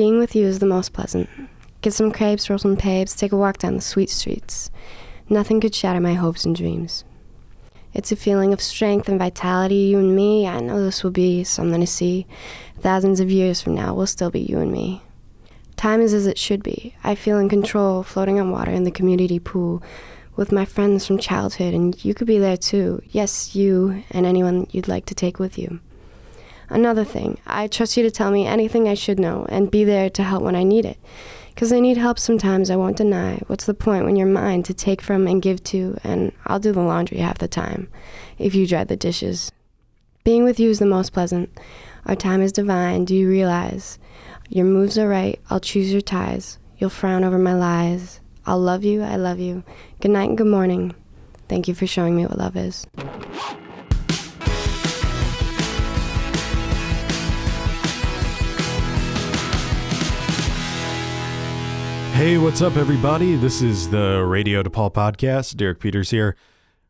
Being with you is the most pleasant. Get some crepes, roll some papes, take a walk down the sweet streets. Nothing could shatter my hopes and dreams. It's a feeling of strength and vitality, you and me. I know this will be something to see. Thousands of years from now, we'll still be you and me. Time is as it should be. I feel in control, floating on water in the community pool with my friends from childhood, and you could be there too. Yes, you and anyone you'd like to take with you. Another thing, I trust you to tell me anything I should know and be there to help when I need it. Because I need help sometimes, I won't deny. What's the point when you're mine to take from and give to? And I'll do the laundry half the time, if you dry the dishes. Being with you is the most pleasant. Our time is divine, do you realize? Your moves are right, I'll choose your ties. You'll frown over my lies. I'll love you, I love you. Good night and good morning. Thank you for showing me what love is. Hey, what's up, everybody? This is the Radio DePaul podcast. Derek Peters here.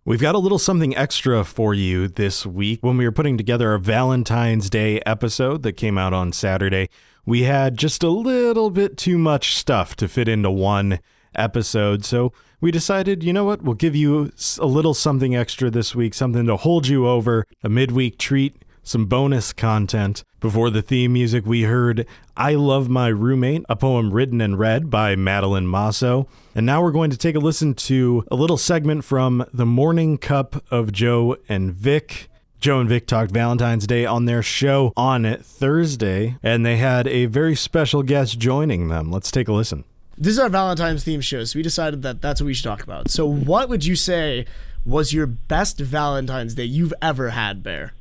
We've got a little something extra for you this week. When we were putting together our Valentine's Day episode that came out on Saturday, we had just a little bit too much stuff to fit into one episode. So we decided, you know what? We'll give you a little something extra this week, something to hold you over, a midweek treat some bonus content. Before the theme music, we heard I Love My Roommate, a poem written and read by Madeline Masso. And now we're going to take a listen to a little segment from The Morning Cup of Joe and Vik. Joe and Vik talked Valentine's Day on their show on Thursday, and they had a very special guest joining them. Let's take a listen. This is our Valentine's theme show, so we decided that that's what we should talk about. So, what would you say was your best Valentine's Day you've ever had, Bear?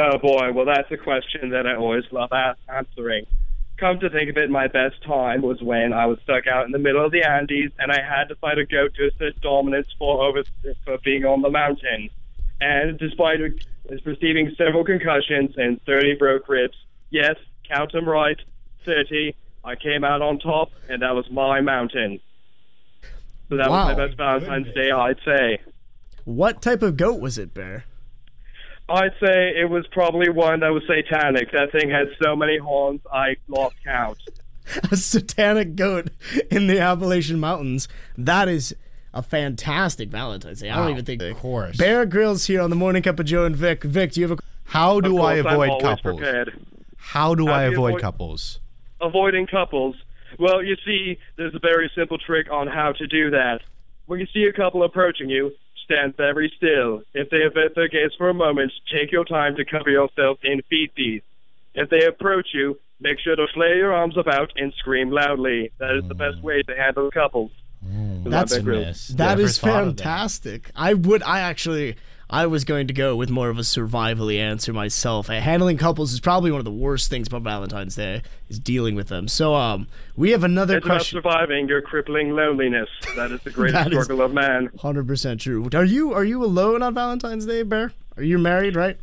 Oh boy, well that's a question that I always love answering. Come to think of it, my best time was when I was stuck out in the middle of the Andes and I had to fight a goat to assert dominance for over for being on the mountain. And despite uh, receiving several concussions and 30 broke ribs, yes, count them right, 30, I came out on top, and that was my mountain. So that wow. was my best Valentine's Day, I'd say. What type of goat was it, Bear? I'd say it was probably one that was satanic. That thing had so many horns, I lost count. a satanic goat in the Appalachian Mountains. That is a fantastic Valentine's Day. I don't even think. Of course. Bear Grylls here on the Morning Cup of Joe and Vik. Vik, do you have a. How do I avoid couples? Prepared. How do How I do avoid, avoid couples? Avoiding couples. Well, you see, there's a very simple trick on how to do that. When you see a couple approaching you, stand very still. If they avert their gaze for a moment, take your time to cover yourself in feces. If they approach you, make sure to flare your arms about and scream loudly. That is the best way to handle couples. Mm, that's that is fantastic. I would I actually I was going to go with more of a survivally answer myself. Uh, handling couples is probably one of the worst things about Valentine's Day is dealing with them. So um, we have another it's question. about surviving your crippling loneliness. That is the greatest struggle of man. Hundred percent true. Are you are you alone on Valentine's Day, Bear? Are you married, right?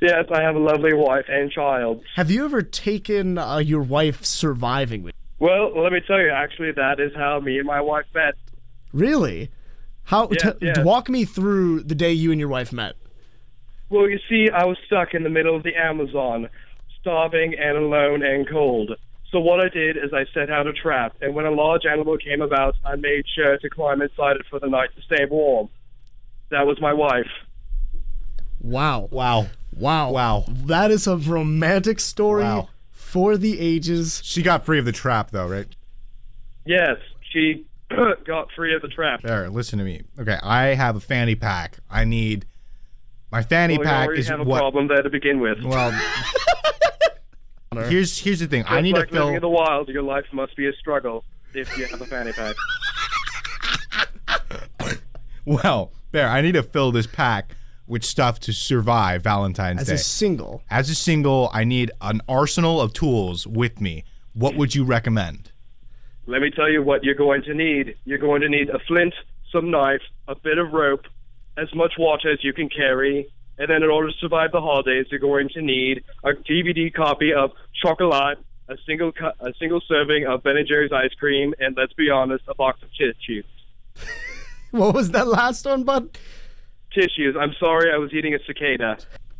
Yes, I have a lovely wife and child. Have you ever taken uh, your wife surviving with? Well, let me tell you. Actually, that is how me and my wife met. Really? How yes, t- yes. walk me through the day you and your wife met? Well, you see, I was stuck in the middle of the Amazon, starving and alone and cold. So what I did is I set out a trap, and when a large animal came about, I made sure to climb inside it for the night to stay warm. That was my wife. Wow. Wow. Wow. Wow. That is a romantic story wow. for the ages. She got free of the trap though, right? Yes, she got free of the trap. There, listen to me. Okay, I have a fanny pack. I need my fanny well, pack you is have a what, problem there to begin with. Well, here's here's the thing. Just I need like to fill. In the wild, your life must be a struggle if you have a fanny pack. well, there. I need to fill this pack with stuff to survive Valentine's As Day. As a single. As a single, I need an arsenal of tools with me. What would you recommend? Let me tell you what you're going to need. You're going to need a flint, some knife, a bit of rope, as much water as you can carry, and then in order to survive the holidays, you're going to need a DVD copy of Chocolat, a single cu- a single serving of Ben and Jerry's ice cream, and let's be honest, a box of tissues. what was that last one, bud? Tissues. I'm sorry, I was eating a cicada.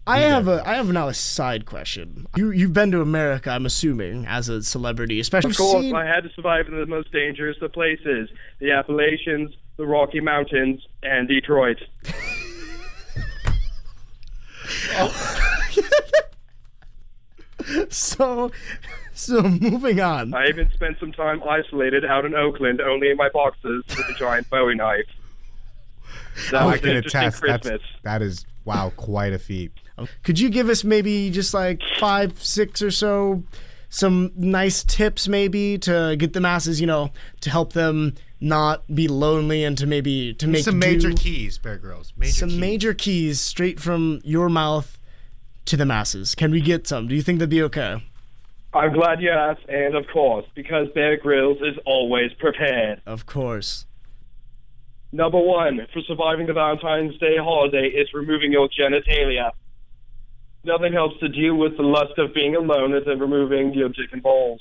I have a I have now a side question. You you've been to America, I'm assuming, as a celebrity, especially. Of course, seen... I had to survive in the most dangerous of places: the Appalachians, the Rocky Mountains, and Detroit. so, so moving on. I even spent some time isolated out in Oakland, only in my boxes with a giant Bowie knife. That I was can an interesting attest. That's, Christmas. that is wow, quite a feat. Could you give us maybe just like five, six or so, some nice tips maybe to get the masses, you know, to help them not be lonely and to maybe to make Some major do- keys, Bear Grylls. Major some keys. major keys straight from your mouth to the masses. Can we get some? Do you think that'd be okay? I'm glad you asked, and of course, because Bear Grylls is always prepared. Of course. Number one for surviving the Valentine's Day holiday is removing your genitalia. Nothing helps to deal with the lust of being alone than removing your dick and balls.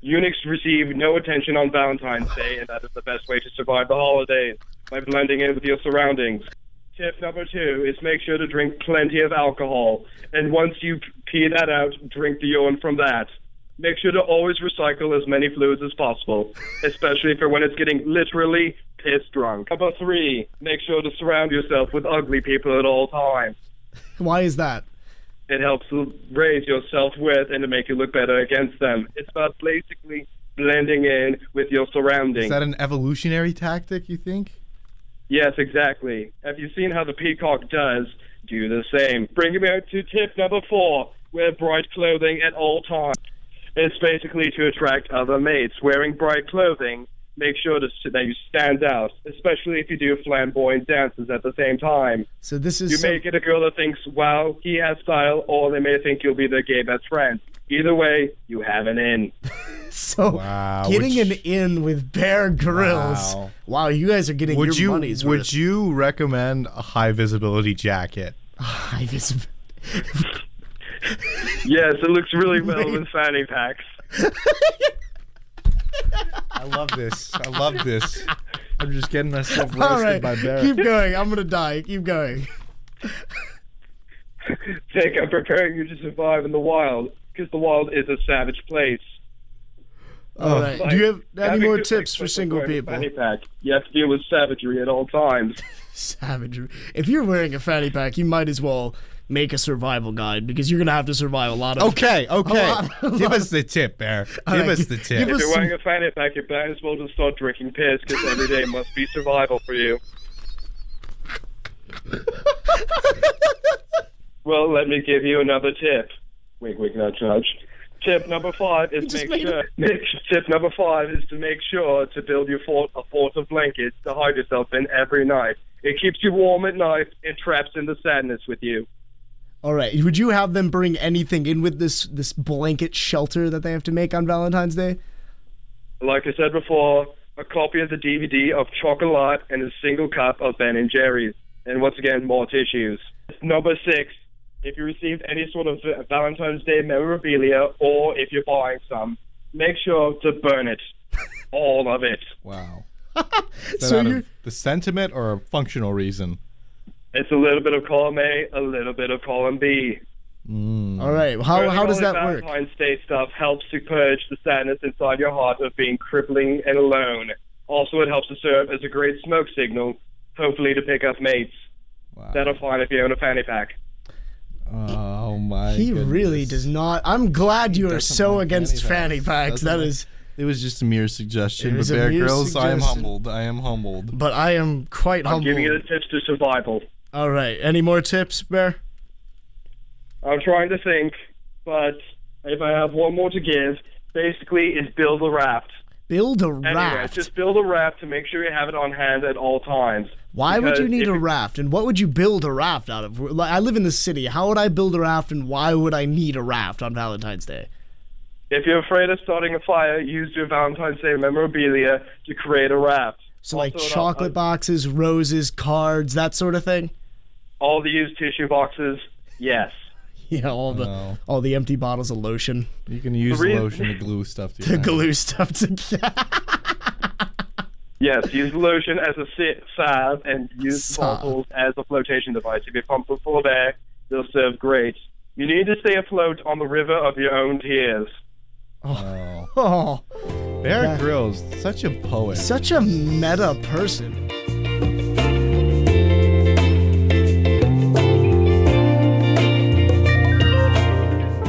Eunuchs receive no attention on Valentine's Day, and that is the best way to survive the holidays by blending in with your surroundings. Tip number two is make sure to drink plenty of alcohol, and once you pee that out, drink the urine from that. Make sure to always recycle as many fluids as possible, especially for when it's getting literally piss drunk. Number three, make sure to surround yourself with ugly people at all times. Why is that? It helps raise your self worth and to make you look better against them. It's about basically blending in with your surroundings. Is that an evolutionary tactic? You think? Yes, exactly. Have you seen how the peacock does? Do the same. Bring me out to tip number four. Wear bright clothing at all times. It's basically to attract other mates. Wearing bright clothing make sure to, that you stand out, especially if you do flamboyant dances at the same time. So this is You some- may get a girl that thinks, wow, he has style, or they may think you'll be their gay best friend. Either way, you have an in. so Wow, getting which- an in with Bear Grylls. Wow. Wow. you guys are getting Would your you money's would worth. you recommend a high visibility jacket? High vis- Yes, it looks really well with fanny packs. I love this. I love this. I'm just getting myself roasted All right, by Bear. keep going. I'm gonna die. Keep going. Jake, I'm preparing you to survive in the wild, because the wild is a savage place. All oh. right. Like, Do you have any more tips for single wearing people? Fanny pack. You have to deal with savagery at all times. Savagery. If you're wearing a fanny pack, you might as well make a survival guide because you're gonna have to survive a lot of. Okay, okay. lot- Give us the tip, Bear. All Give right, us the tip. If you're some- wearing a fanny pack, you might as well just start drinking piss, because every day must be survival for you. well, let me give you another tip. Wink, wink, nudge, nudge. Tip number five is make sure. Make, tip number five is to make sure to build your fort a fort of blankets to hide yourself in every night. It keeps you warm at night. It traps in the sadness with you. All right. Would you have them bring anything in with this this blanket shelter that they have to make on Valentine's Day? Like I said before, a copy of the DVD of Chocolat and a single cup of Ben and Jerry's. And once again, more tissues. Number six, if you received any sort of Valentine's Day memorabilia or if you're buying some, make sure to burn it. All of it. Wow. Is that So out of the sentiment or a functional reason? It's a little bit of column A, a little bit of column B. Mm. all right. How Burning how does all that work? Valentine's Day stuff helps to purge the sadness inside your heart of being crippling and alone. Also, it helps to serve as a great smoke signal, hopefully to pick up mates. Wow. That'll fine if you own a fanny pack. Oh my. He goodness. really does not. I'm glad you are so like against fanny fanny packs. packs. That Doesn't is. It was just a mere suggestion, It but was a Bear mere Grylls, I am humbled. I am humbled. But I am quite I'm humbled. giving you the tips to survival. All right. Any more tips, Bear? I'm trying to think, but if I have one more to give, basically is build a raft. Build a Anyway, raft. just build a raft to make sure you have it on hand at all times. Why would you need a raft? And what would you build a raft out of? Like, I live in the city. How would I build a raft and why would I need a raft on Valentine's Day? If you're afraid of starting a fire, use your Valentine's Day memorabilia to create a raft. So, like Also, chocolate uh, boxes, roses, cards, that sort of thing? All the used tissue boxes, yes. Yeah, all the Wow. all the empty bottles of lotion, You can use The reason- lotion to glue stuff to the your hand. glue stuff to Yes, use lotion as a sit salve and use Salve. bottles as a flotation device. If you pump it full of air, They'll serve great. You need to stay afloat on the river of your own tears. Oh. Oh, oh. Bear That- Grylls, such a poet. such a meta person.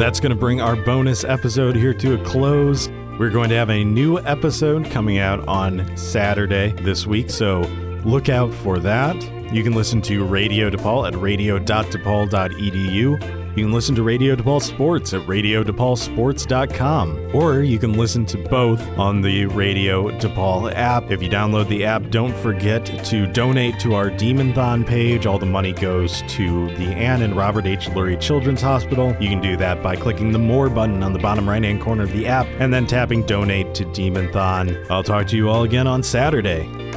That's going to bring our bonus episode here to a close. We're going to have a new episode coming out on Saturday this week, so look out for that. You can listen to Radio DePaul at radio.depaul.edu. You can listen to Radio DePaul Sports at radiodepaulsports.com. Or you can listen to both on the Radio DePaul app. If you download the app, don't forget to donate to our Demonthon page. All the money goes to the Anne and Robert H. Lurie Children's Hospital. You can do that by clicking the More button on the bottom right hand corner of the app and then tapping Donate to Demonthon. I'll talk to you all again on Saturday.